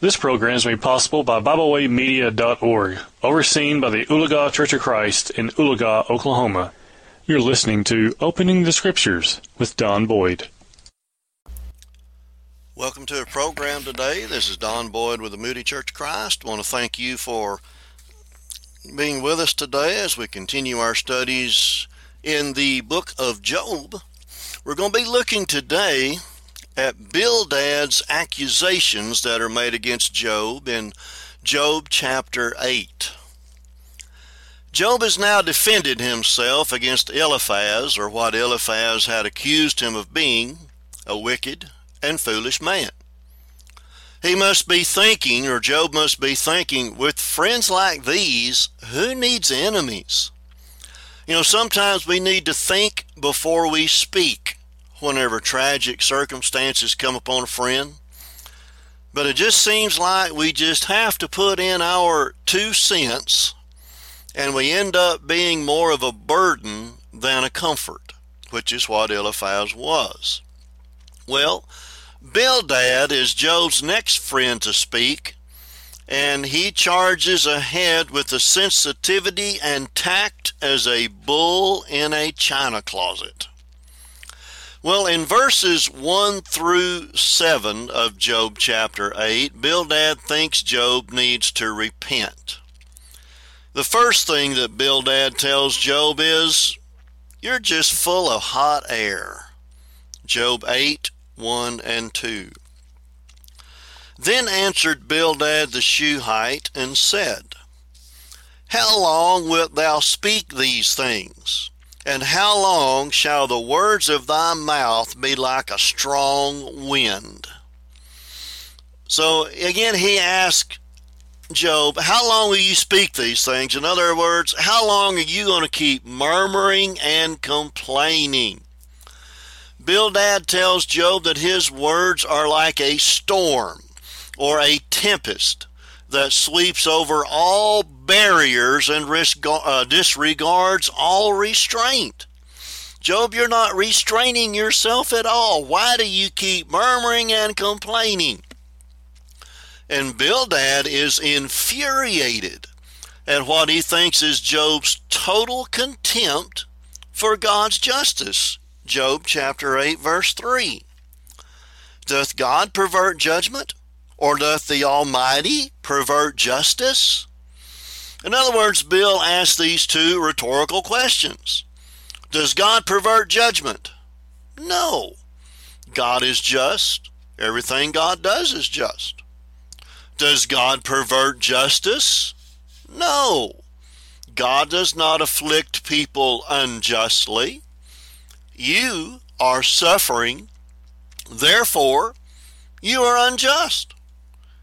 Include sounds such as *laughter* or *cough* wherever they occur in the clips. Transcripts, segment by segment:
This program is made possible by BibleWayMedia.org, overseen by the Oologah Church of Christ in Oologah, Oklahoma. You're listening to Opening the Scriptures with Don Boyd. Welcome to the program today. This is Don Boyd with the Moody Church of Christ. I want to thank you for being with us today as we continue our studies in the book of Job. We're going to be looking today at Bildad's accusations that are made against Job in Job chapter 8. Job has now defended himself against Eliphaz, or what Eliphaz had accused him of being, a wicked and foolish man. He must be thinking, or Job must be thinking, with friends like these, who needs enemies? You know, sometimes we need to think before we speak whenever tragic circumstances come upon a friend. But it just seems like we just have to put in our two cents and we end up being more of a burden than a comfort, which is what Eliphaz was. Well, Bildad is Job's next friend to speak, and he charges ahead with the sensitivity and tact as a bull in a china closet. Well, in verses 1 through 7 of Job chapter 8, Bildad thinks Job needs to repent. The first thing that Bildad tells Job is, You're just full of hot air. Job 8, 1 and 2. Then answered Bildad the Shuhite and said, How long wilt thou speak these things? And how long shall the words of thy mouth be like a strong wind? So again, he asked Job, How long will you speak these things? In other words, how long are you going to keep murmuring and complaining? Bildad tells Job that his words are like a storm or a tempest that sweeps over all barriers and uh, disregards all restraint. Job, you're not restraining yourself at all. Why do you keep murmuring and complaining? And Bildad is infuriated at what he thinks is Job's total contempt for God's justice. Job chapter 8, verse 3. Doth God pervert judgment? Or doth the Almighty pervert justice? In other words, Bill asks these two rhetorical questions. Does God pervert judgment? No. God is just. Everything God does is just. Does God pervert justice? No. God does not afflict people unjustly. You are suffering. Therefore, you are unjust.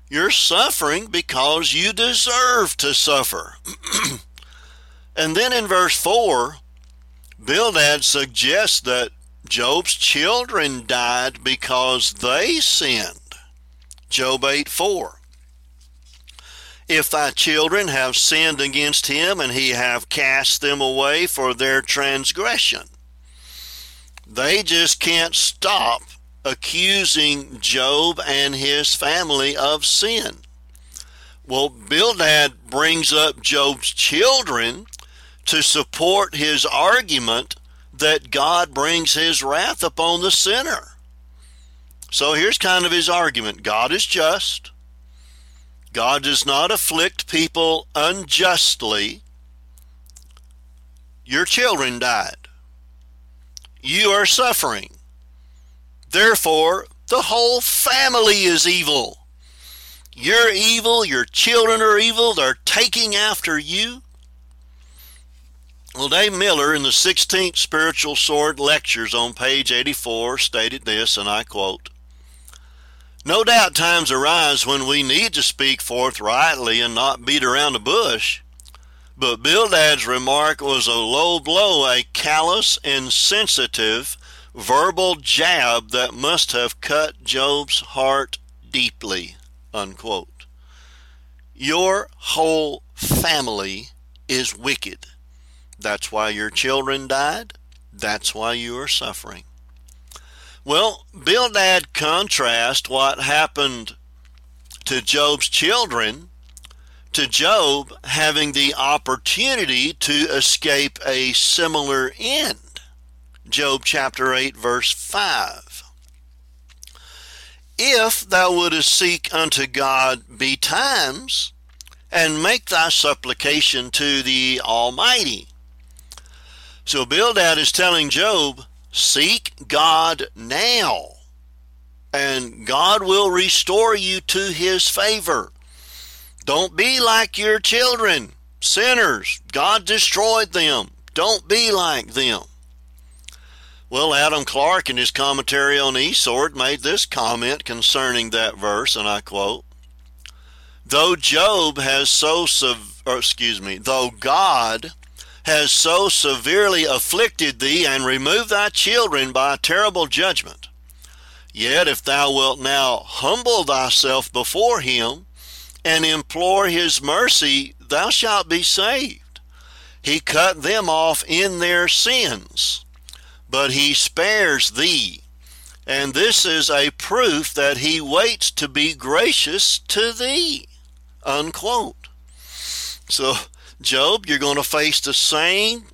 You're suffering because you deserve to suffer. *clears throat* and then in verse 4, Bildad suggests that Job's children died because they sinned. Job 8 4. If thy children have sinned against him, and he have cast them away for their transgression, they just can't stop accusing Job and his family of sin. Well, Bildad brings up Job's children to support his argument that God brings his wrath upon the sinner. So here's kind of his argument God is just. God does not afflict people unjustly. Your children died. You are suffering. Therefore, the whole family is evil. You're evil, your children are evil, they're taking after you. Well, Dave Miller in the 16th Spiritual Sword Lectures on page 84 stated this, and I quote No doubt times arise when we need to speak forthrightly and not beat around the bush. But Bildad's remark was a low blow, a callous, insensitive, verbal jab that must have cut Job's heart deeply. Unquote. Your whole family is wicked. That's why your children died. That's why you are suffering. Well, Bildad contrast what happened to Job's children to Job having the opportunity to escape a similar end. Job chapter 8, verse 5. If thou wouldest seek unto God betimes, and make thy supplication to the Almighty. So Bildad is telling Job, seek God now, and God will restore you to his favor. Don't be like your children, sinners. God destroyed them. Don't be like them. Well, Adam Clarke, in his commentary on e-Sword, made this comment concerning that verse, and I quote Though Job has so, sev- or excuse me, though God has so severely afflicted thee and removed thy children by a terrible judgment, yet if thou wilt now humble thyself before him, and implore his mercy, thou shalt be saved. He cut them off in their sins, but he spares thee. And this is a proof that he waits to be gracious to thee. Unquote. So, Job, you're going to face the same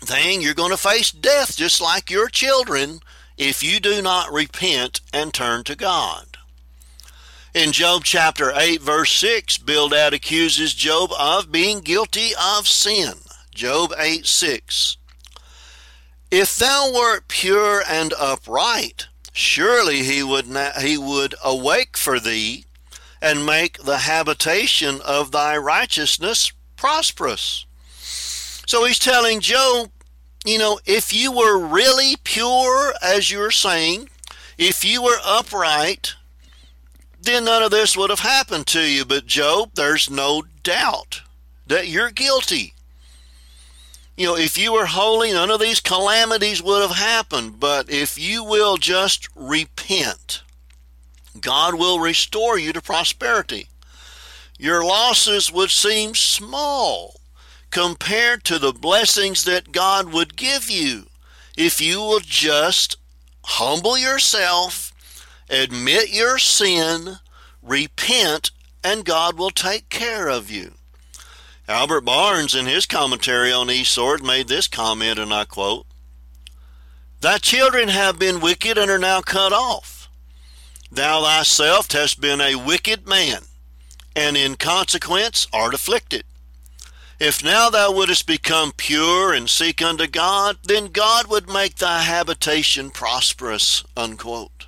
thing. You're going to face death just like your children if you do not repent and turn to God. In Job chapter 8, verse 6, Bildad accuses Job of being guilty of sin. Job 8, 6. If thou wert pure and upright, surely he would, not, he would awake for thee and make the habitation of thy righteousness prosperous. So he's telling Job, you know, if you were really pure, as you're saying, if you were upright, then none of this would have happened to you. But, Job, there's no doubt that you're guilty. You know, if you were holy, none of these calamities would have happened. But if you will just repent, God will restore you to prosperity. Your losses would seem small compared to the blessings that God would give you if you will just humble yourself Admit your sin, repent, and God will take care of you. Albert Barnes, in his commentary on e-Sword, made this comment, and I quote Thy children have been wicked and are now cut off. Thou thyself hast been a wicked man, and in consequence art afflicted. If now thou wouldest become pure and seek unto God, then God would make thy habitation prosperous. Unquote.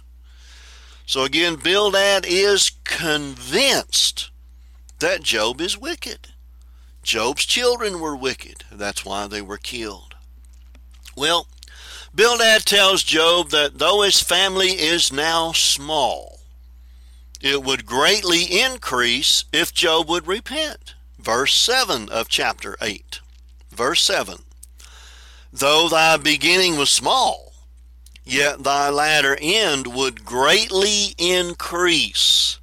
So again, Bildad is convinced that Job is wicked. Job's children were wicked. That's why they were killed. Well, Bildad tells Job that though his family is now small, it would greatly increase if Job would repent. Verse 7 of chapter 8. Verse 7 Though thy beginning was small, yet thy latter end would greatly increase.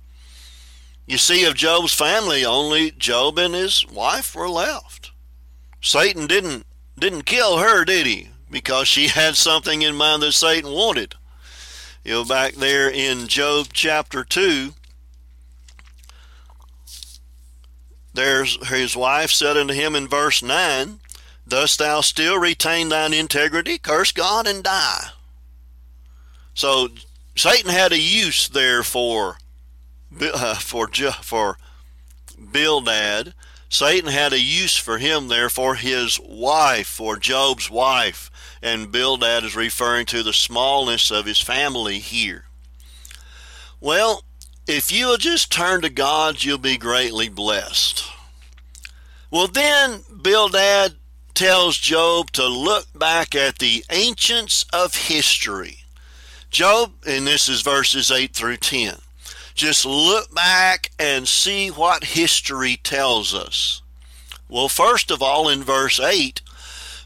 You see, of Job's family, only Job and his wife were left. Satan didn't didn't kill her, did he? Because she *laughs* had something in mind that Satan wanted. You know, back there in Job chapter two, there's his wife said unto him in verse nine, Dost thou still retain thine integrity? Curse God and die. So Satan had a use there for uh, for for Bildad. Satan had a use for him there for his wife, for Job's wife, and Bildad is referring to the smallness of his family here. Well, if you will just turn to God, you'll be greatly blessed. Well, then Bildad tells Job to look back at the ancients of history Job, and this is verses 8 through 10. Just look back and see what history tells us. Well, first of all, in verse 8,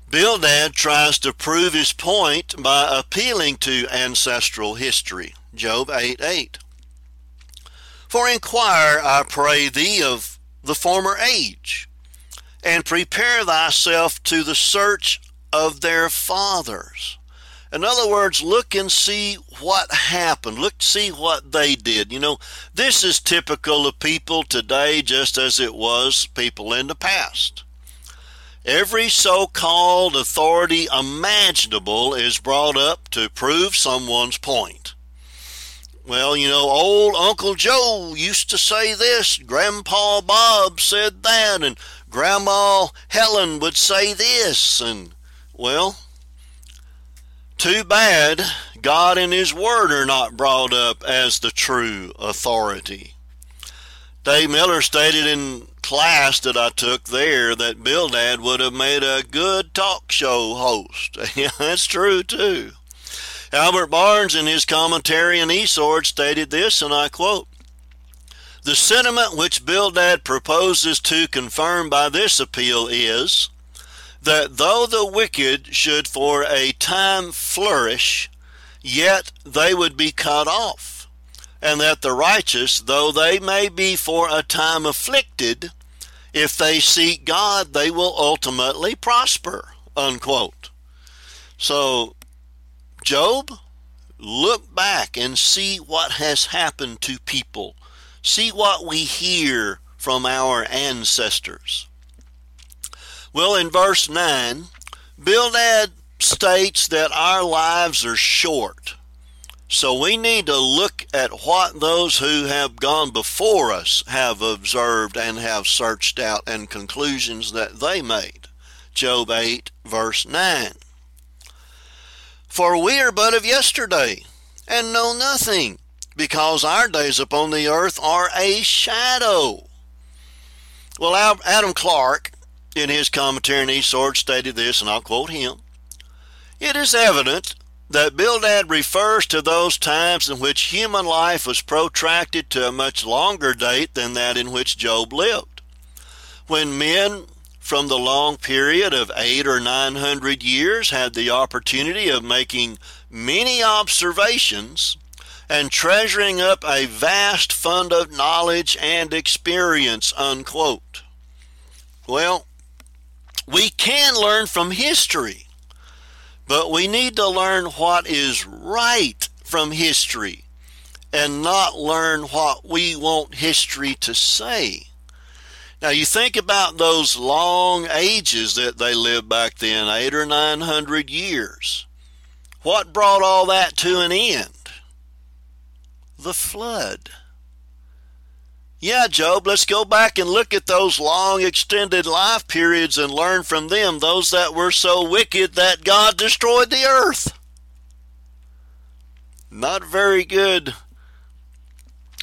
Bildad tries to prove his point by appealing to ancestral history. Job 8 8. For inquire, I pray thee, of the former age, and prepare thyself to the search of their fathers In other words, look and see what happened. Look, see what they did. You know, this is typical of people today, just as it was people in the past. Every so called authority imaginable is brought up to prove someone's point. Well, you know, old Uncle Joe used to say this, Grandpa Bob said that, and Grandma Helen would say this, and, well, too bad God and His Word are not brought up as the true authority. Dave Miller stated in class that I took there that Bildad would have made a good talk show host. *laughs* that's true too. Albert Barnes, in his commentary on e-Sword, stated this, and I quote The sentiment which Bildad proposes to confirm by this appeal is that though the wicked should for a time flourish, yet they would be cut off, and that the righteous, though they may be for a time afflicted, if they seek God, they will ultimately prosper. Unquote. So, Job, look back and see what has happened to people. See what we hear from our ancestors. Well, in verse 9, Bildad states that our lives are short. So we need to look at what those who have gone before us have observed and have searched out and conclusions that they made. Job 8, verse 9. For we are but of yesterday, and know nothing, because our days upon the earth are a shadow. Well, Adam Clarke in his commentary on e-Sword stated this, and I'll quote him. It is evident that Bildad refers to those times in which human life was protracted to a much longer date than that in which Job lived. When men from the long period of eight or nine hundred years had the opportunity of making many observations and treasuring up a vast fund of knowledge and experience, unquote. Well, we can learn from history, but we need to learn what is right from history and not learn what we want history to say. Now, you think about those long ages that they lived back then, eight or nine hundred years. What brought all that to an end? The flood. Yeah, Job, let's go back and look at those long extended life periods and learn from them, those that were so wicked that God destroyed the earth. Not very good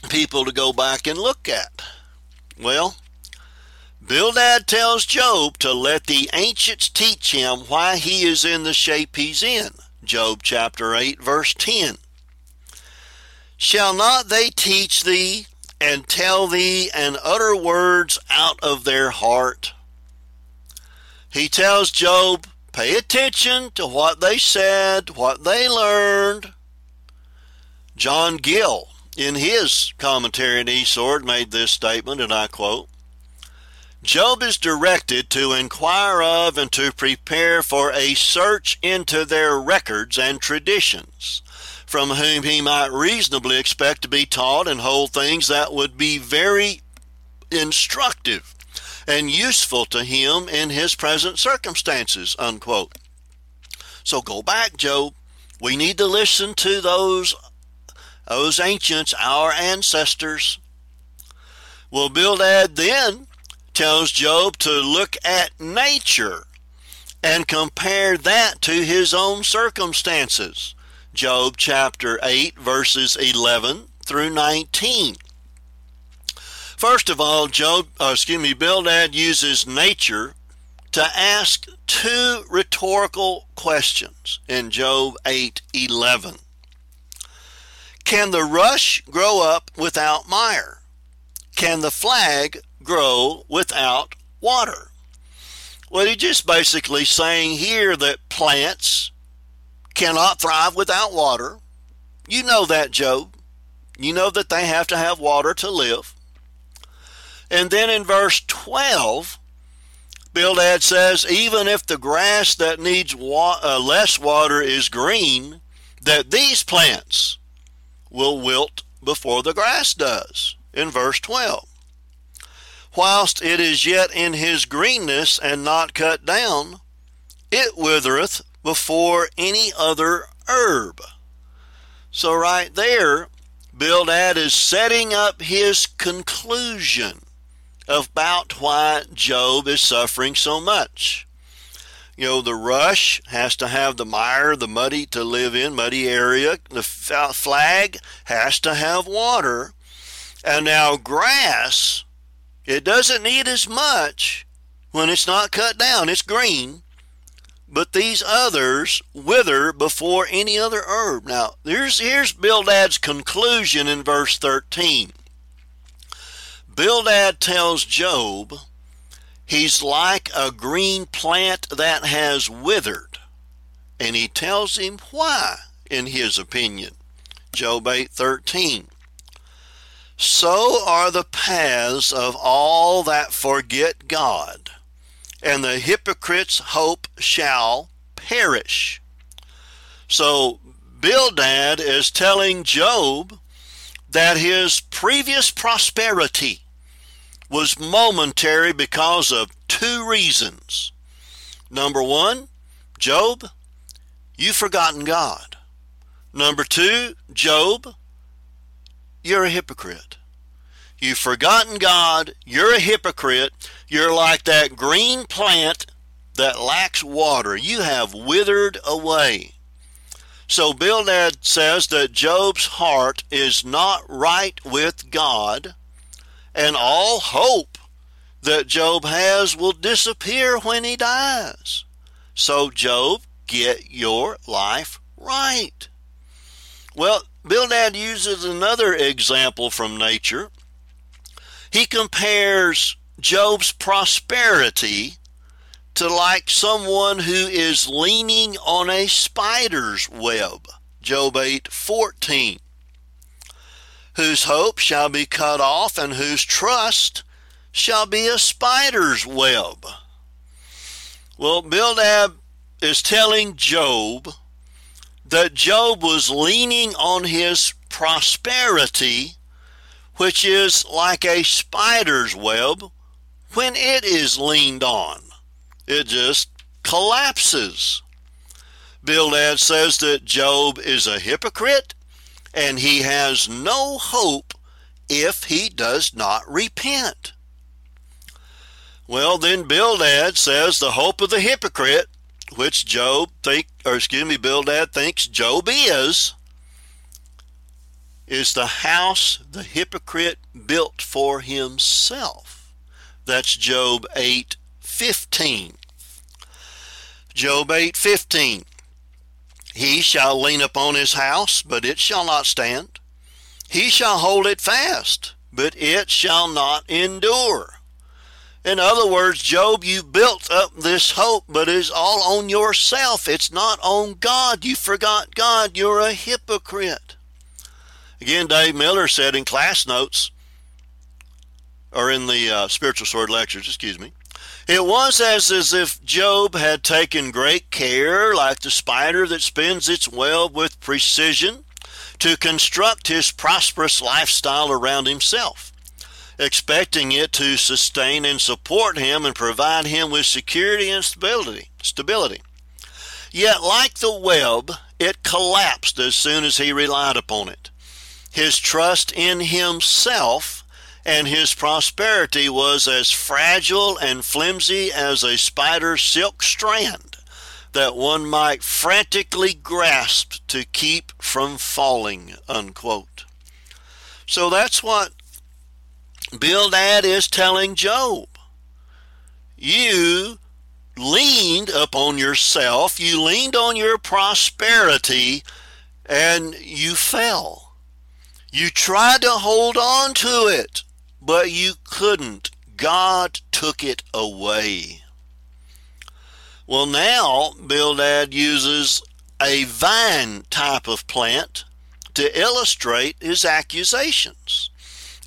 people to go back and look at. Well, Bildad tells Job to let the ancients teach him why he is in the shape he's in. Job chapter 8, verse 10. Shall not they teach thee and tell thee and utter words out of their heart. He tells Job, pay attention to what they said, what they learned. John Gill, in his commentary on e-Sword, made this statement, and I quote Job is directed to inquire of and to prepare for a search into their records and traditions from whom he might reasonably expect to be taught and hold things that would be very instructive and useful to him in his present circumstances, unquote. So go back, Job. We need to listen to those, those ancients, our ancestors. Well, Bildad then tells Job to look at nature and compare that to his own circumstances. Job chapter 8, verses 11 through 19. First of all, Job, uh, excuse me, Bildad uses nature to ask two rhetorical questions in Job 8:11. Can the rush grow up without mire? Can the flag grow without water? Well, he's just basically saying here that plants cannot thrive without water. You know that, Job. You know that they have to have water to live. And then in verse 12, Bildad says, even if the grass that needs wa- uh, less water is green, that these plants will wilt before the grass does, in verse 12. Whilst it is yet in his greenness and not cut down, it withereth before any other herb. So, right there, Bildad is setting up his conclusion about why Job is suffering so much. You know, the rush has to have the mire, the muddy to live in, muddy area. The flag has to have water. And now grass, it doesn't need as much when it's not cut down. It's green. But these others wither before any other herb. Now, here's, here's Bildad's conclusion in verse 13. Bildad tells Job he's like a green plant that has withered. And he tells him why, in his opinion. Job 8:13. So are the paths of all that forget God, and the hypocrite's hope shall perish. So Bildad is telling Job that his previous prosperity was momentary because of two reasons. Number one, Job, you've forgotten God. Number two, Job, you're a hypocrite. You've forgotten God. You're a hypocrite. You're like that green plant that lacks water. You have withered away. So Bildad says that Job's heart is not right with God and all hope that Job has will disappear when he dies. So, Job, get your life right. Well, Bildad uses another example from nature. He compares Job's prosperity to like someone who is leaning on a spider's web. Job 8 14 whose hope shall be cut off, and whose trust shall be a spider's web. Well, Bildad is telling Job that Job was leaning on his prosperity, which is like a spider's web when it is leaned on. It just collapses. Bildad says that Job is a hypocrite and he has no hope if he does not repent. Well, then Bildad says the hope of the hypocrite, which Job think, or excuse me, Bildad thinks Job is, is the house the hypocrite built for himself. That's Job 8:15. Job 8:15. He shall lean upon his house, but it shall not stand. He shall hold it fast, but it shall not endure. In other words, Job, you built up this hope, but it's all on yourself. It's not on God. You forgot God. You're a hypocrite. Again, Dave Miller said in class notes, or in the uh, spiritual sword lectures, excuse me, it was as, as if Job had taken great care, like the spider that spins its web with precision, to construct his prosperous lifestyle around himself, expecting it to sustain and support him and provide him with security and stability. stability. Yet, like the web, it collapsed as soon as he relied upon it. His trust in himself and his prosperity was as fragile and flimsy as a spider's silk strand that one might frantically grasp to keep from falling. Unquote. So that's what Bildad is telling Job. You leaned upon yourself, you leaned on your prosperity, and you fell. You tried to hold on to it but you couldn't. God took it away. Well, now Bildad uses a vine type of plant to illustrate his accusations.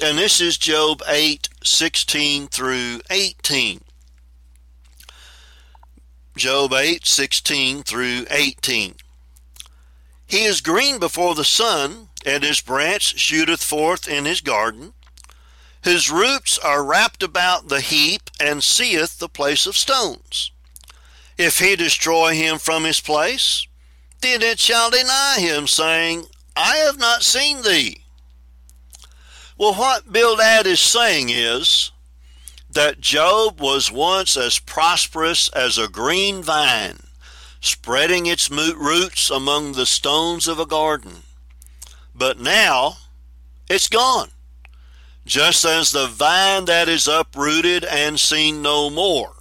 And this is Job 8 16 through 18. Job 8, 16 through 18. He is green before the sun, and his branch shooteth forth in his garden. His roots are wrapped about the heap, and seeth the place of stones. If he destroy him from his place, then it shall deny him, saying, I have not seen thee. Well, what Bildad is saying is that Job was once as prosperous as a green vine spreading its roots among the stones of a garden. But now it's gone, just as the vine that is uprooted and seen no more.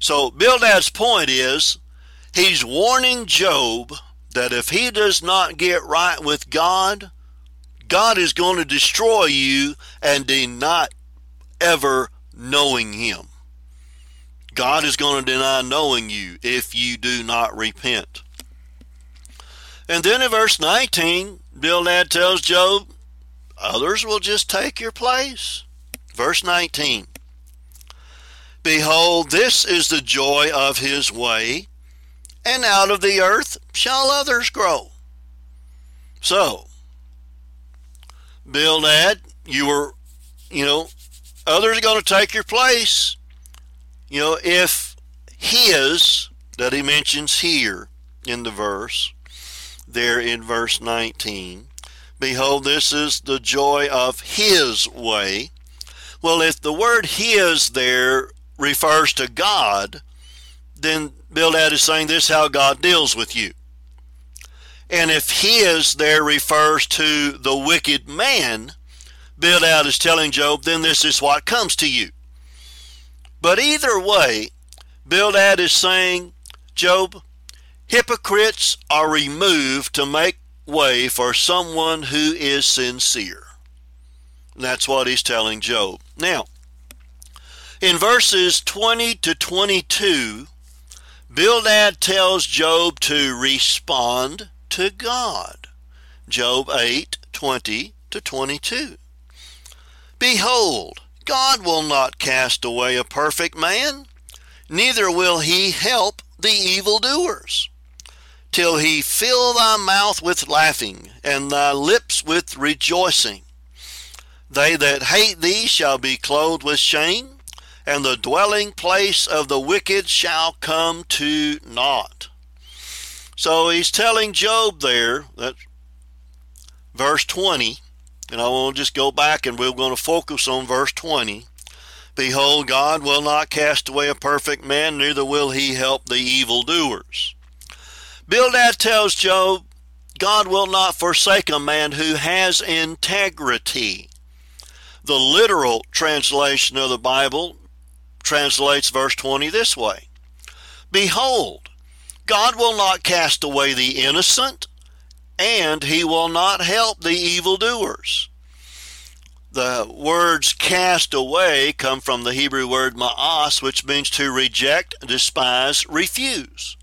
So Bildad's point is he's warning Job that if he does not get right with God, God is going to destroy you and deny ever knowing him. God is going to deny knowing you if you do not repent. And then in verse 19, Bildad tells Job, others will just take your place. Verse 19 Behold, this is the joy of his way, and out of the earth shall others grow. So, Bildad, you were, you know, others are going to take your place you know, if his, that he mentions here in the verse, there in verse 19, behold, this is the joy of his way. Well, if the word his there refers to God, then Bildad is saying this is how God deals with you. And if his there refers to the wicked man, Bildad is telling Job, then this is what comes to you. But either way, Bildad is saying, Job, hypocrites are removed to make way for someone who is sincere. That's what he's telling Job. Now, in verses 20 to 22, Bildad tells Job to respond to God. Job 8, 20 to 22. Behold, God will not cast away a perfect man, neither will he help the evildoers, till he fill thy mouth with laughing, and thy lips with rejoicing. They that hate thee shall be clothed with shame, and the dwelling place of the wicked shall come to naught. So he's telling Job there, that verse 20, and I will just go back and we're going to focus on verse 20. Behold, God will not cast away a perfect man, neither will he help the evildoers. Bildad tells Job, God will not forsake a man who has integrity. The literal translation of the Bible translates verse 20 this way Behold, God will not cast away the innocent, and he will not help the evildoers. The words cast away come from the Hebrew word ma'as, which means to reject, despise, refuse.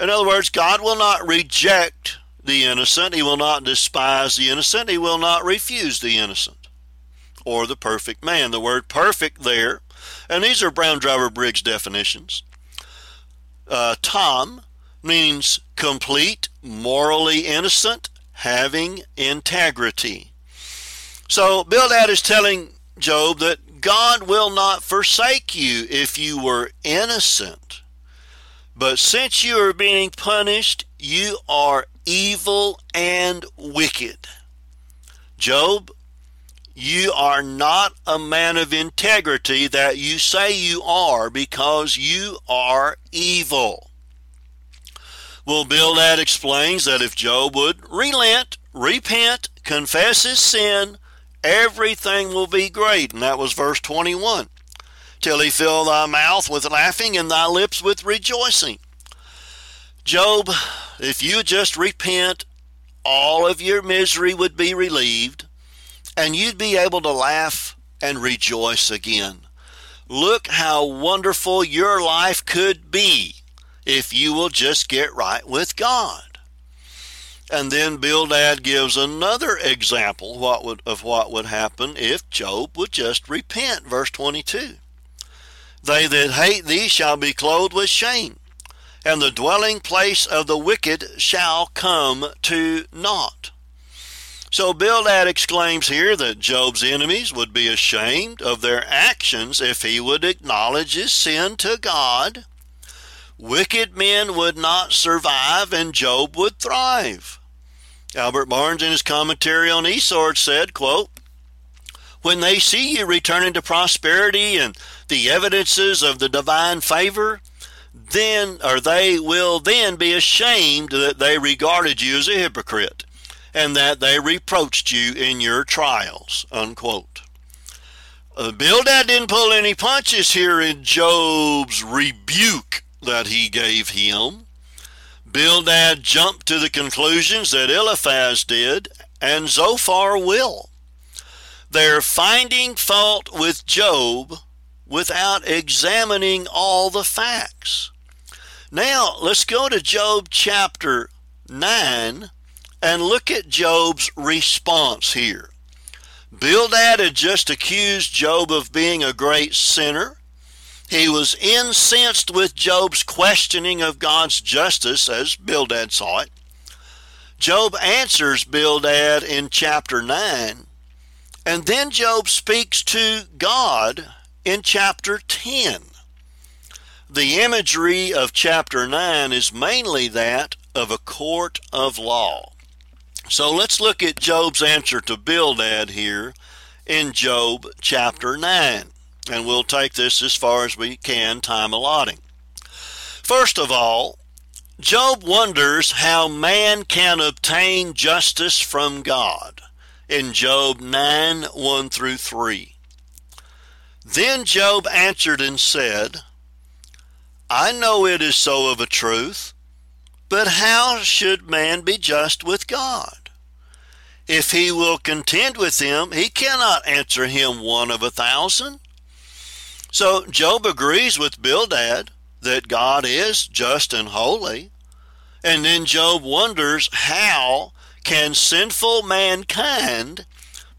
In other words, God will not reject the innocent, He will not despise the innocent, He will not refuse the innocent or the perfect man. The word perfect there, and these are Brown Driver Briggs definitions. Uh, tam means complete, morally innocent, having integrity. So Bildad is telling Job that God will not forsake you if you were innocent. But since you are being punished, you are evil and wicked. Job, you are not a man of integrity that you say you are because you are evil. Well, Bildad explains that if Job would relent, repent, confess his sin, everything will be great. And that was verse 21. Till he fill thy mouth with laughing and thy lips with rejoicing. Job, if you just repent, all of your misery would be relieved, and you'd be able to laugh and rejoice again. Look how wonderful your life could be if you will just get right with God. And then Bildad gives another example what would, of what would happen if Job would just repent. Verse 22. They that hate thee shall be clothed with shame, and the dwelling place of the wicked shall come to naught. So Bildad exclaims here that Job's enemies would be ashamed of their actions if he would acknowledge his sin to God. Wicked men would not survive and Job would thrive. Albert Barnes in his commentary on e-Sword said, quote, When they see you returning to prosperity and the evidences of the divine favor, then or they will then be ashamed that they regarded you as a hypocrite and that they reproached you in your trials. Unquote. Uh, Bildad didn't pull any punches here in Job's rebuke that he gave him. Bildad jumped to the conclusions that Eliphaz did, and Zophar will. They're finding fault with Job without examining all the facts. Now, let's go to Job chapter 9 and look at Job's response here. Bildad had just accused Job of being a great sinner. He was incensed with Job's questioning of God's justice, as Bildad saw it. Job answers Bildad in chapter 9, and then Job speaks to God in chapter 10. The imagery of chapter 9 is mainly that of a court of law. So let's look at Job's answer to Bildad here in Job chapter 9. And we'll take this as far as we can, time allotting. First of all, Job wonders how man can obtain justice from God in Job 9 1 through 3. Then Job answered and said, I know it is so of a truth, but how should man be just with God? If he will contend with him, he cannot answer him one of a thousand. So Job agrees with Bildad that God is just and holy. And then Job wonders how can sinful mankind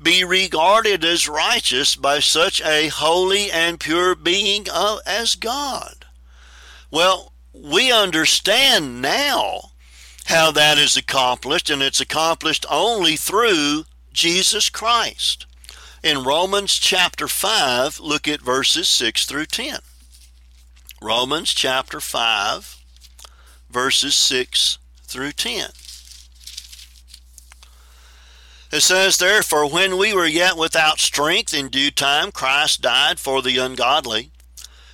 be regarded as righteous by such a holy and pure being as God? Well, we understand now how that is accomplished, and it's accomplished only through Jesus Christ. In Romans chapter 5, look at verses 6 through 10. Romans chapter 5, verses 6 through 10. It says, Therefore, when we were yet without strength, in due time Christ died for the ungodly.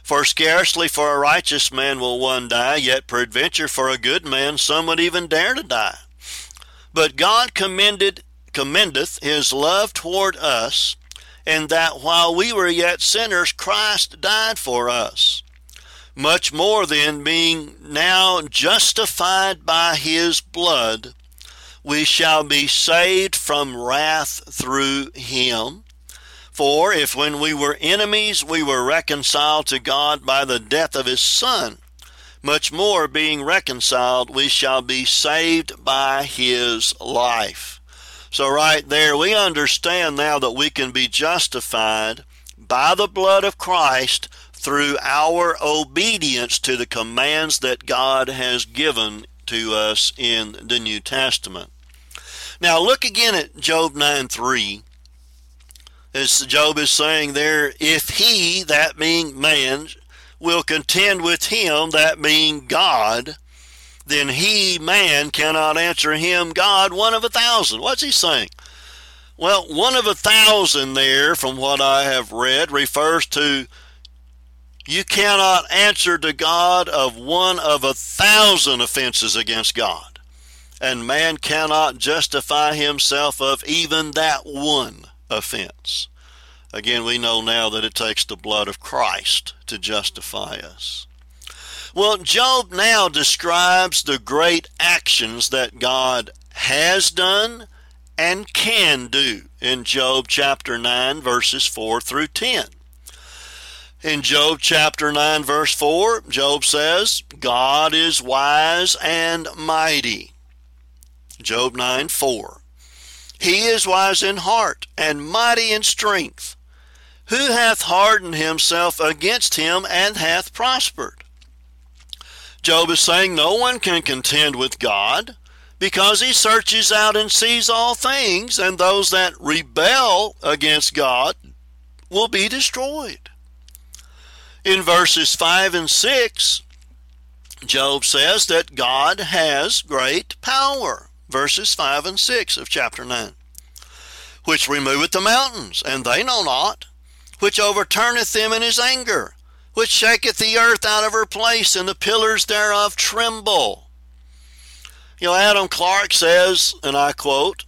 For scarcely for a righteous man will one die, yet peradventure for a good man some would even dare to die. But God commended commendeth his love toward us, and that while we were yet sinners, Christ died for us. Much more then, being now justified by his blood, we shall be saved from wrath through him. For if when we were enemies we were reconciled to God by the death of his Son, much more being reconciled we shall be saved by his life. So, right there, we understand now that we can be justified by the blood of Christ through our obedience to the commands that God has given to us in the New Testament. Now, look again at Job 9 3 as Job is saying there, if he, that being man, will contend with him, that being God, then he, man, cannot answer him, God, one of a thousand. What's he saying? Well, one of a thousand there, from what I have read, refers to you cannot answer to God of one of a thousand offenses against God. And man cannot justify himself of even that one offense. Again, we know now that it takes the blood of Christ to justify us. Well, Job now describes the great actions that God has done and can do in Job chapter 9, verses 4 through 10. In Job chapter 9, verse 4, Job says, God is wise and mighty. Job 9, 4. He is wise in heart and mighty in strength. Who hath hardened himself against him and hath prospered? Job is saying no one can contend with God because he searches out and sees all things, and those that rebel against God will be destroyed. In verses 5 and 6, Job says that God has great power. Verses 5 and 6 of chapter 9. Which removeth the mountains, and they know not, which overturneth them in his anger, which shaketh the earth out of her place, and the pillars thereof tremble. You know, Adam Clarke says, and I quote,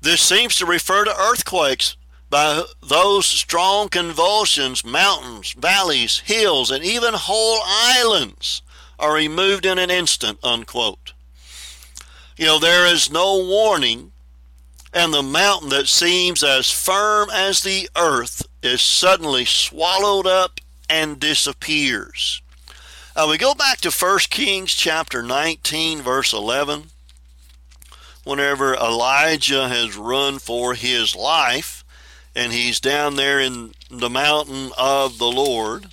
this seems to refer to earthquakes by those strong convulsions, mountains, valleys, hills, and even whole islands are removed in an instant, unquote. You know, there is no warning, and the mountain that seems as firm as the earth is suddenly swallowed up and disappears. Uh, we go back to 1 Kings chapter 19, verse 11. Whenever Elijah has run for his life, and he's down there in the mountain of the Lord,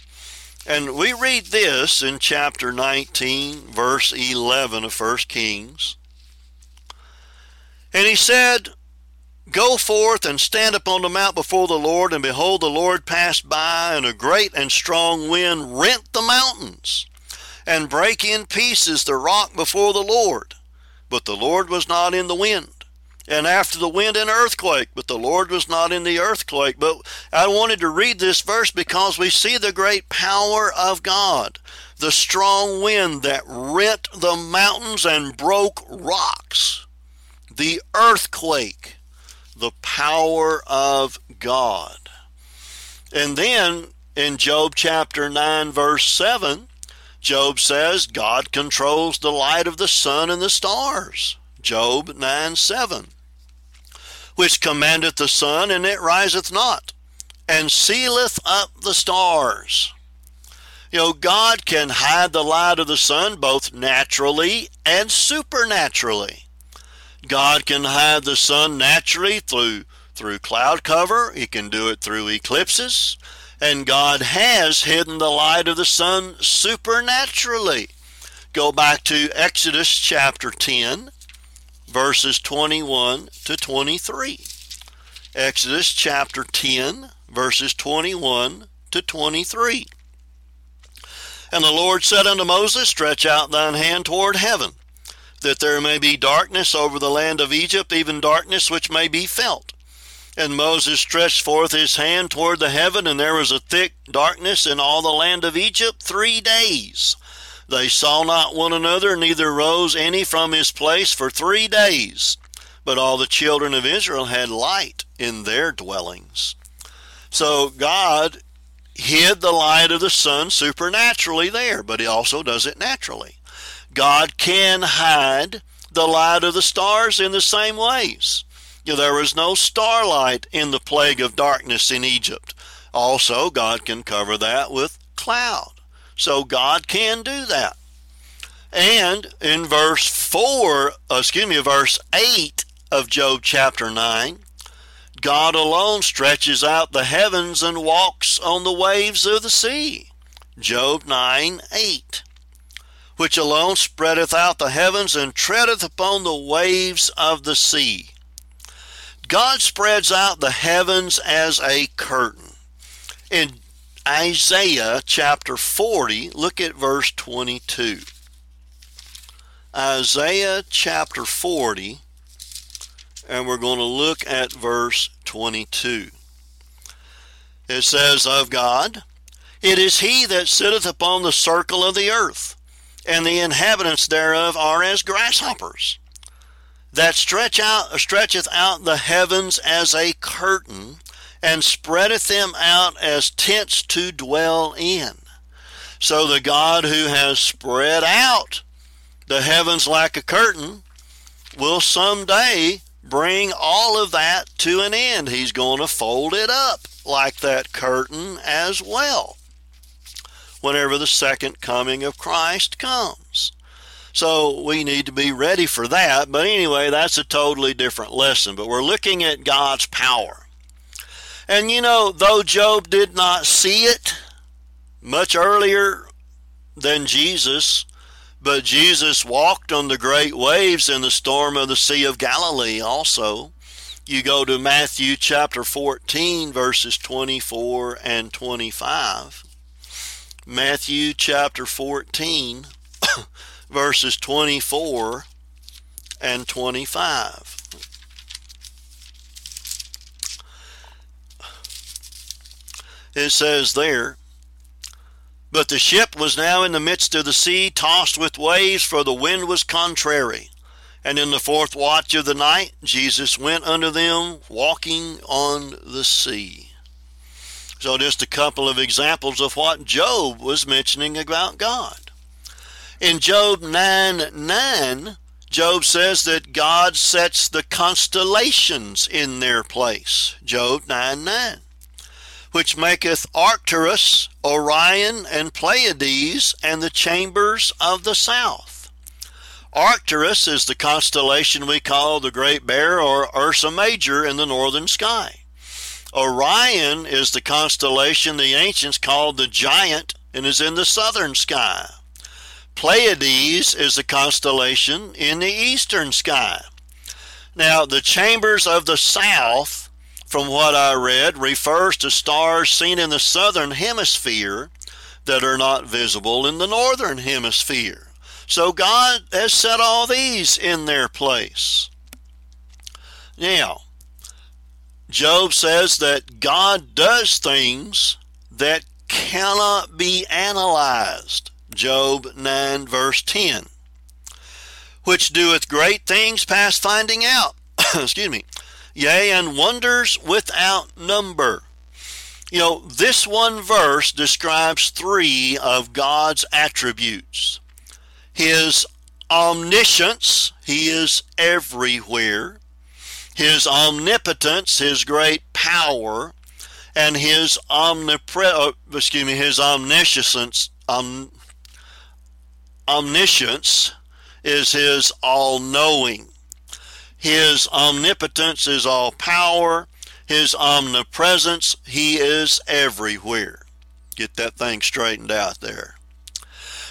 and we read this in chapter 19, verse 11 of 1 Kings. And he said, Go forth and stand upon the mount before the Lord, and behold, the Lord passed by, and a great and strong wind rent the mountains, and brake in pieces the rock before the Lord. But the Lord was not in the wind and after the wind and earthquake but the lord was not in the earthquake. But i wanted to read this verse because we see the great power of god the strong wind that rent the mountains and broke rocks the earthquake the power of god. And then in job chapter 9 verse 7 job says god controls the light of the sun and the stars. Job 9 7 which commandeth the sun, and it riseth not, and sealeth up the stars. You know, God can hide the light of the sun both naturally and supernaturally. God can hide the sun naturally through through cloud cover. He can do it through eclipses. And God has hidden the light of the sun supernaturally. Go back to Exodus chapter 10 verses 21 to 23. Exodus chapter 10, verses 21 to 23. And the Lord said unto Moses, Stretch out thine hand toward heaven, that there may be darkness over the land of Egypt, even darkness which may be felt. And Moses stretched forth his hand toward the heaven, and there was a thick darkness in all the land of Egypt three days. They saw not one another, neither rose any from his place for three days. But all the children of Israel had light in their dwellings. So God hid the light of the sun supernaturally there, but he also does it naturally. God can hide the light of the stars in the same ways. You know, there was no starlight in the plague of darkness in Egypt. Also, God can cover that with cloud. So God can do that. And in verse 4, uh, excuse me, verse 8 of Job chapter 9, God alone stretches out the heavens and walks on the waves of the sea. Job 9 8. Which alone spreadeth out the heavens and treadeth upon the waves of the sea. God spreads out the heavens as a curtain. In Isaiah chapter 40, look at verse 22. Isaiah chapter 40, and we're going to look at verse 22. It says, Of God, it is he that sitteth upon the circle of the earth, and the inhabitants thereof are as grasshoppers, that stretch out, stretcheth out the heavens as a curtain, and spreadeth them out as tents to dwell in. So the God who has spread out the heavens like a curtain will someday bring all of that to an end. He's going to fold it up like that curtain as well whenever the second coming of Christ comes. So we need to be ready for that. But anyway, that's a totally different lesson. But we're looking at God's power. And you know, though Job did not see it much earlier than Jesus, But Jesus walked on the great waves in the storm of the Sea of Galilee also. You go to Matthew chapter 14, verses 24 and 25. Matthew chapter 14, *coughs* verses 24 and 25. It says there, But the ship was now in the midst of the sea, tossed with waves, for the wind was contrary. And in the fourth watch of the night, Jesus went unto them, walking on the sea. So, just a couple of examples of what Job was mentioning about God. In Job 9 9, Job says that God sets the constellations in their place. Job 9 9. Which maketh Arcturus, Orion, and Pleiades, and the chambers of the south. Arcturus is the constellation we call the Great Bear or Ursa Major in the northern sky. Orion is the constellation the ancients called the Giant and is in the southern sky. Pleiades is the constellation in the eastern sky. Now, the chambers of the south, from what I read, refers to stars seen in the southern hemisphere that are not visible in the northern hemisphere. So God has set all these in their place. Now, Job says that God does things that cannot be analyzed. Job 9, verse 10. Which doeth great things past finding out. *coughs* Excuse me. Yea, and wonders without number. You know, this one verse describes three of God's attributes His omniscience, He is everywhere his omnipotence, his great power, and his omnipre- uh, excuse me, his omniscience, om- omniscience is his all-knowing. His omnipotence is all power. His omnipresence, he is everywhere. Get that thing straightened out there.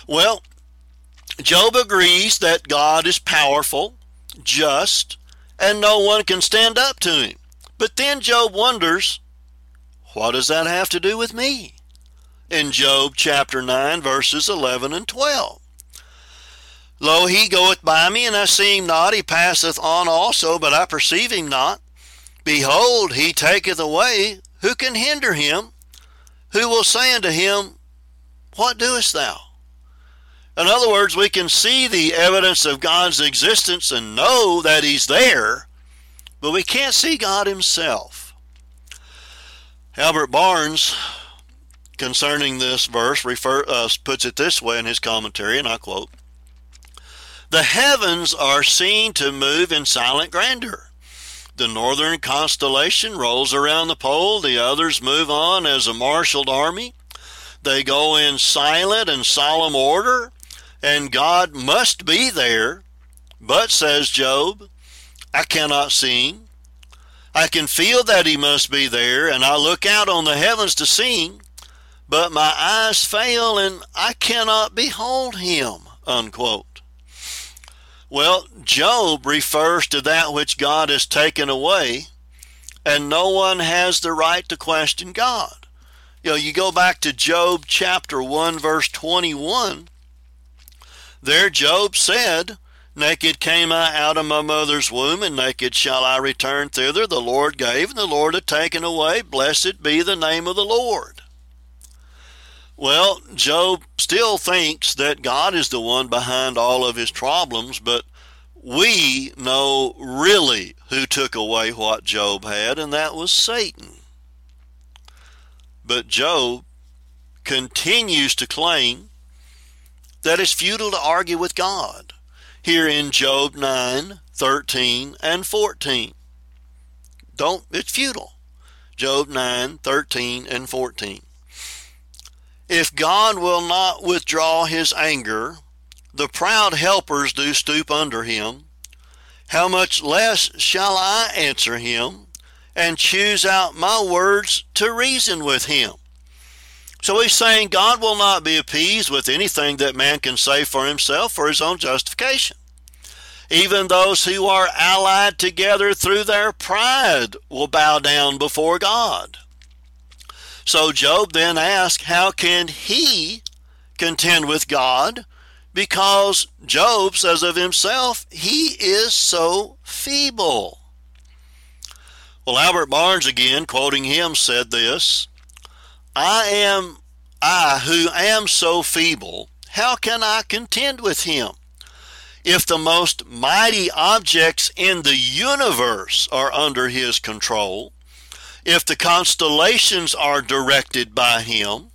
Well, Job agrees that God is powerful, just, and no one can stand up to him. But then Job wonders, what does that have to do with me? In Job chapter 9, verses 11 and 12. Lo, he goeth by me, and I see him not. He passeth on also, but I perceive him not. Behold, he taketh away. Who can hinder him? Who will say unto him, What doest thou? In other words, we can see the evidence of God's existence and know that He's there, but we can't see God Himself. Albert Barnes, concerning this verse, refer, uh, puts it this way in his commentary, and I quote The heavens are seen to move in silent grandeur. The northern constellation rolls around the pole, the others move on as a marshaled army. They go in silent and solemn order and God must be there. But, says Job, I cannot see him. I can feel that he must be there, and I look out on the heavens to see him, but my eyes fail and I cannot behold him. Unquote. Well, Job refers to that which God has taken away, and no one has the right to question God. You know, you go back to Job chapter 1, verse 21, there Job said, Naked came I out of my mother's womb, and naked shall I return thither. The Lord gave, and the Lord hath taken away. Blessed be the name of the Lord. Well, Job still thinks that God is the one behind all of his problems, but we know really who took away what Job had, and that was Satan. But Job continues to claim that it's futile to argue with God. Here in Job 9, 13, and 14. Don't, it's futile. Job 9, 13, and 14. If God will not withdraw his anger, the proud helpers do stoop under him. How much less shall I answer him and choose out my words to reason with him? So he's saying God will not be appeased with anything that man can say for himself for his own justification. Even those who are allied together through their pride will bow down before God. So Job then asks, How can he contend with God? Because Job says of himself, he is so feeble. Well, Albert Barnes, again, quoting him, said this I am, I who am so feeble, how can I contend with him? If the most mighty objects in the universe are under his control, if the constellations are directed by him,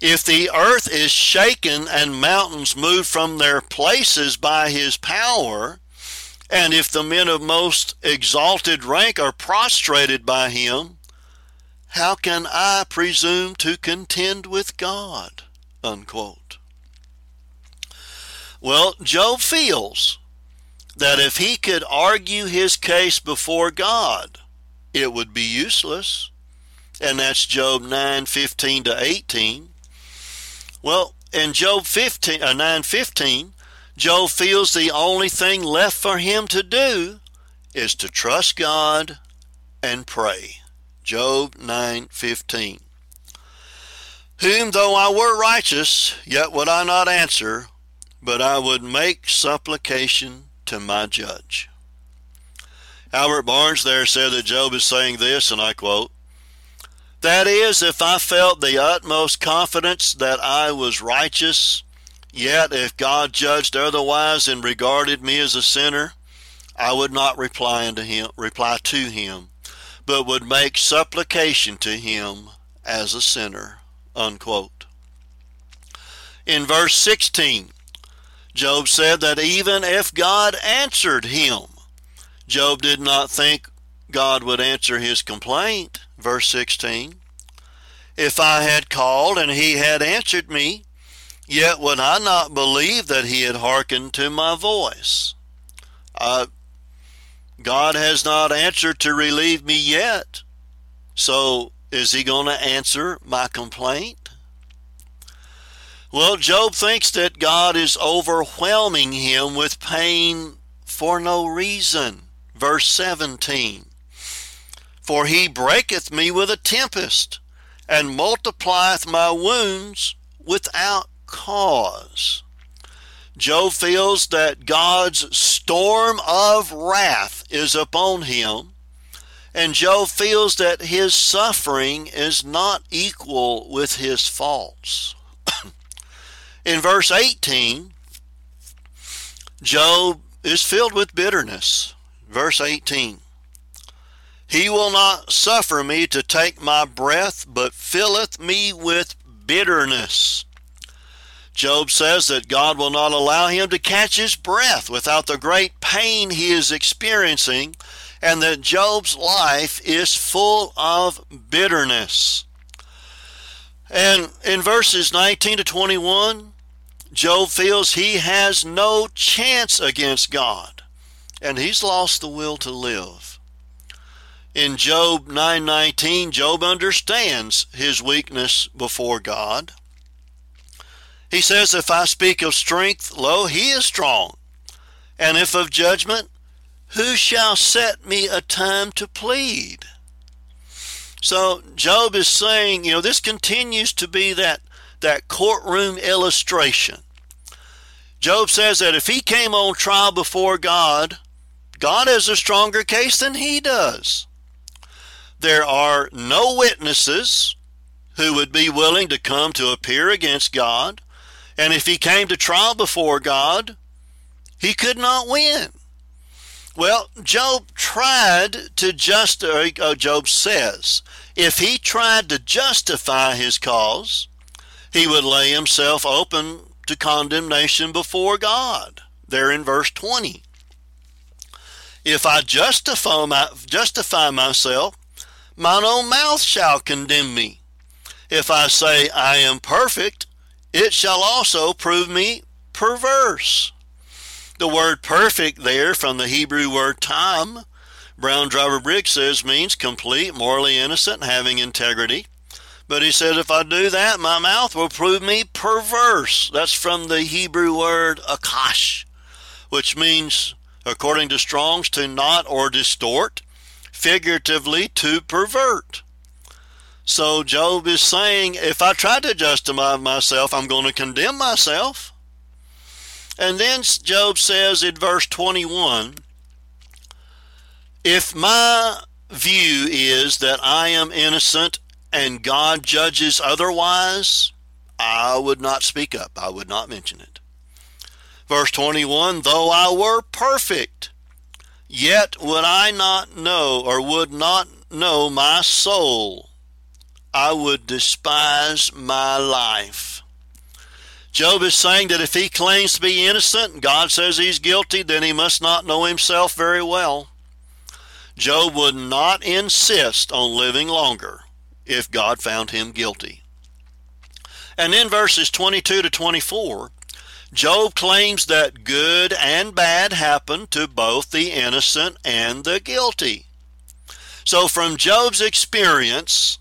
if the earth is shaken and mountains moved from their places by his power, and if the men of most exalted rank are prostrated by him, how can I presume to contend with God? Unquote. Well, Job feels that if he could argue his case before God, it would be useless. And that's Job 9 15 to 18. Well, in Job 15, uh, 9 15, Job feels the only thing left for him to do is to trust God and pray. Job 9:15 Whom though I were righteous yet would I not answer but I would make supplication to my judge. Albert Barnes there said that Job is saying this and I quote That is if I felt the utmost confidence that I was righteous Yet if God judged otherwise and regarded me as a sinner, I would not reply unto him, reply to him, but would make supplication to him as a sinner. Unquote. In verse 16, Job said that even if God answered him, Job did not think God would answer his complaint. Verse 16, if I had called and he had answered me, Yet would I not believe that he had hearkened to my voice. Uh, God has not answered to relieve me yet. So is he going to answer my complaint? Well, Job thinks that God is overwhelming him with pain for no reason. Verse 17 For he breaketh me with a tempest, and multiplieth my wounds without cause. Job feels that God's storm of wrath is upon him, and Job feels that his suffering is not equal with his faults. *clears throat* In verse 18, Job is filled with bitterness. Verse 18 He will not suffer me to take my breath, but filleth me with bitterness. Job says that God will not allow him to catch his breath without the great pain he is experiencing, and that Job's life is full of bitterness. And in verses 19 to 21, Job feels he has no chance against God, and he's lost the will to live. In Job 9:19, Job understands his weakness before God. He says, If I speak of strength, lo, he is strong. And if of judgment, who shall set me a time to plead? So Job is saying, you know, this continues to be that, that courtroom illustration. Job says that if he came on trial before God, God has a stronger case than he does. There are no witnesses who would be willing to come to appear against God. And if he came to trial before God, he could not win. Well, Job tried to justify, uh, Job says, if he tried to justify his cause, he would lay himself open to condemnation before God. There in verse 20. If I justify, my, justify myself, mine own mouth shall condemn me. If I say I am perfect, it shall also prove me perverse. The word perfect there from the Hebrew word tam, Brown Driver Briggs says means complete, morally innocent, having integrity. But he says, if I do that, my mouth will prove me perverse. That's from the Hebrew word akash, which means, according to Strong's, to knot or distort, figuratively to pervert. So Job is saying, if I try to justify myself, I'm going to condemn myself. And then Job says in verse 21 If my view is that I am innocent and God judges otherwise, I would not speak up. I would not mention it. Verse 21 Though I were perfect, yet would I not know or would not know my soul. I would despise my life. Job is saying that if he claims to be innocent and God says he's guilty, then he must not know himself very well. Job would not insist on living longer if God found him guilty. And in verses 22 to 24, Job claims that good and bad happen to both the innocent and the guilty. So, from Job's experience,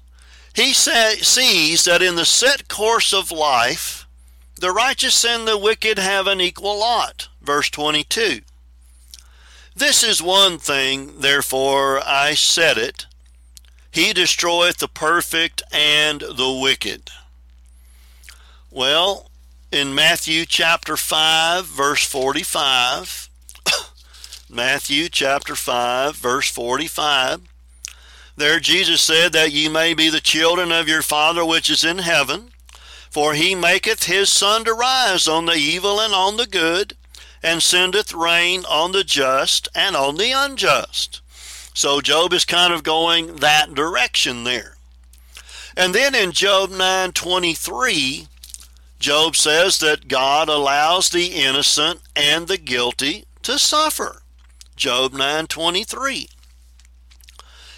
he sees that in the set course of life, the righteous and the wicked have an equal lot. Verse 22. This is one thing, therefore I said it. He destroyeth the perfect and the wicked. Well, in Matthew chapter 5, verse 45, *coughs* Matthew chapter 5, verse 45, there Jesus said that ye may be the children of your Father which is in heaven. For he maketh his sun to rise on the evil and on the good, and sendeth rain on the just and on the unjust. So Job is kind of going that direction there. And then in Job 9:23, Job says that God allows the innocent and the guilty to suffer. Job 9:23.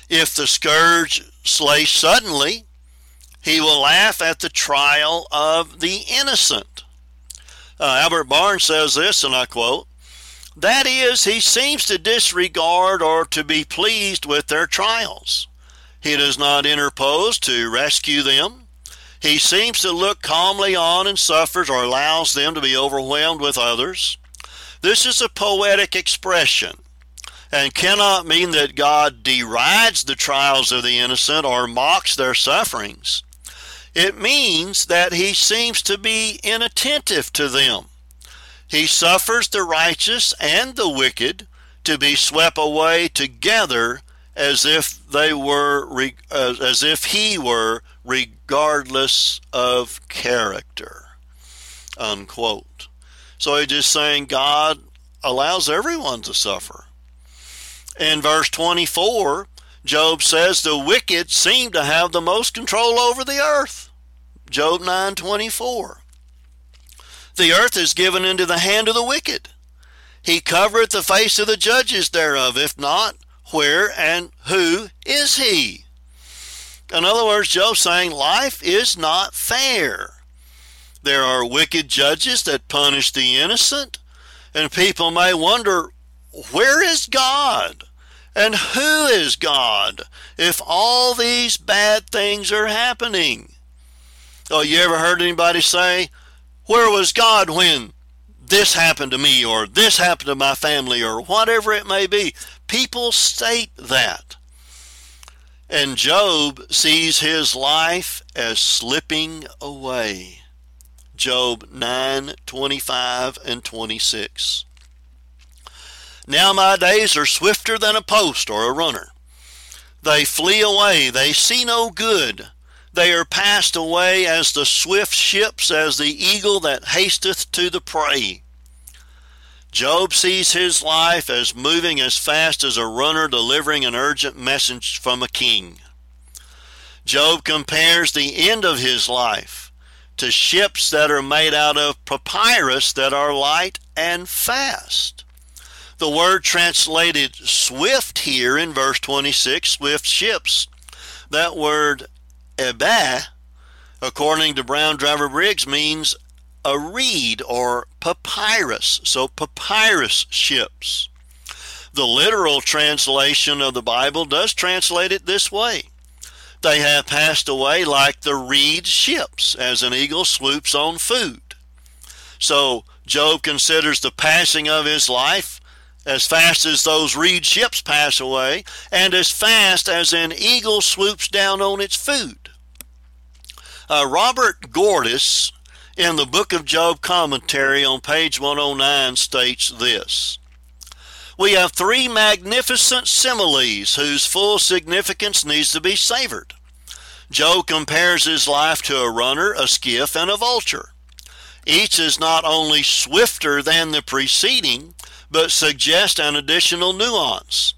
If the scourge slays suddenly, he will laugh at the trial of the innocent. Uh, Albert Barnes says this, and I quote, that is, he seems to disregard or to be pleased with their trials. He does not interpose to rescue them. He seems to look calmly on and suffers or allows them to be overwhelmed with others. This is a poetic expression and cannot mean that God derides the trials of the innocent or mocks their sufferings. It means that he seems to be inattentive to them. He suffers the righteous and the wicked to be swept away together as if they were uh, as if he were regardless of character unquote so he's just saying god allows everyone to suffer in verse 24 job says the wicked seem to have the most control over the earth Job 9:24. The earth is given into the hand of the wicked. He covereth the face of the judges thereof. If not, where and who is he? In other words, Job's saying life is not fair. There are wicked judges that punish the innocent, and people may wonder, where is God? And who is God if all these bad things are happening? Oh, you ever heard anybody say, Where was God when this happened to me or this happened to my family or whatever it may be? People state that. And Job sees his life as slipping away. Job 9 25 and 26. Now my days are swifter than a post or a runner. They flee away, they see no good. They are passed away as the swift ships, as the eagle that hasteth to the prey. Job sees his life as moving as fast as a runner delivering an urgent message from a king. Job compares the end of his life to ships that are made out of papyrus that are light and fast. The word translated swift here in verse 26, swift ships, that word Ebeh, according to Brown Driver Briggs, means a reed or papyrus, so papyrus ships. The literal translation of the Bible does translate it this way. they have passed away like the reed ships as an eagle swoops on food. So Job considers the passing of his life as fast as those reed ships pass away, and as fast as an eagle swoops down on its food. Uh, Robert Gordis, in the Book of Job commentary on page 109, states this We have three magnificent similes whose full significance needs to be savored. Job compares his life to a runner, a skiff, and a vulture. Each is not only swifter than the preceding, but suggests an additional nuance.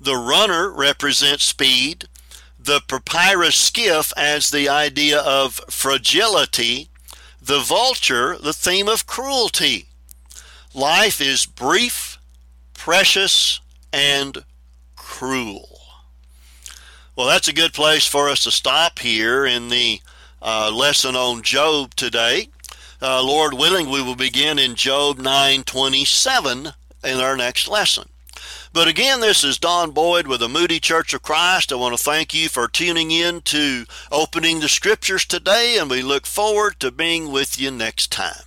The runner represents speed, the papyrus skiff adds the idea of fragility, the vulture, the theme of cruelty. Life is brief, precious, and cruel. Well, that's a good place for us to stop here in the uh, lesson on Job today. Uh, Lord willing, we will begin in Job 9:27 in our next lesson. But again, this is Don Boyd with the Moody Church of Christ. I want to thank you for tuning in to opening the scriptures today, and we look forward to being with you next time.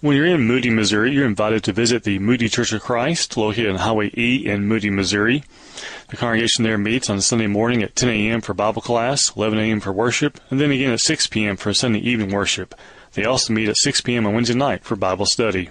When you're in Moody, Missouri, you're invited to visit the Moody Church of Christ, located on Highway E in Moody, Missouri. The congregation there meets on Sunday morning at 10 a.m. for Bible class, 11 a.m. for worship, and then again at 6 p.m. for Sunday evening worship. They also meet at 6 p.m. on Wednesday night for Bible study.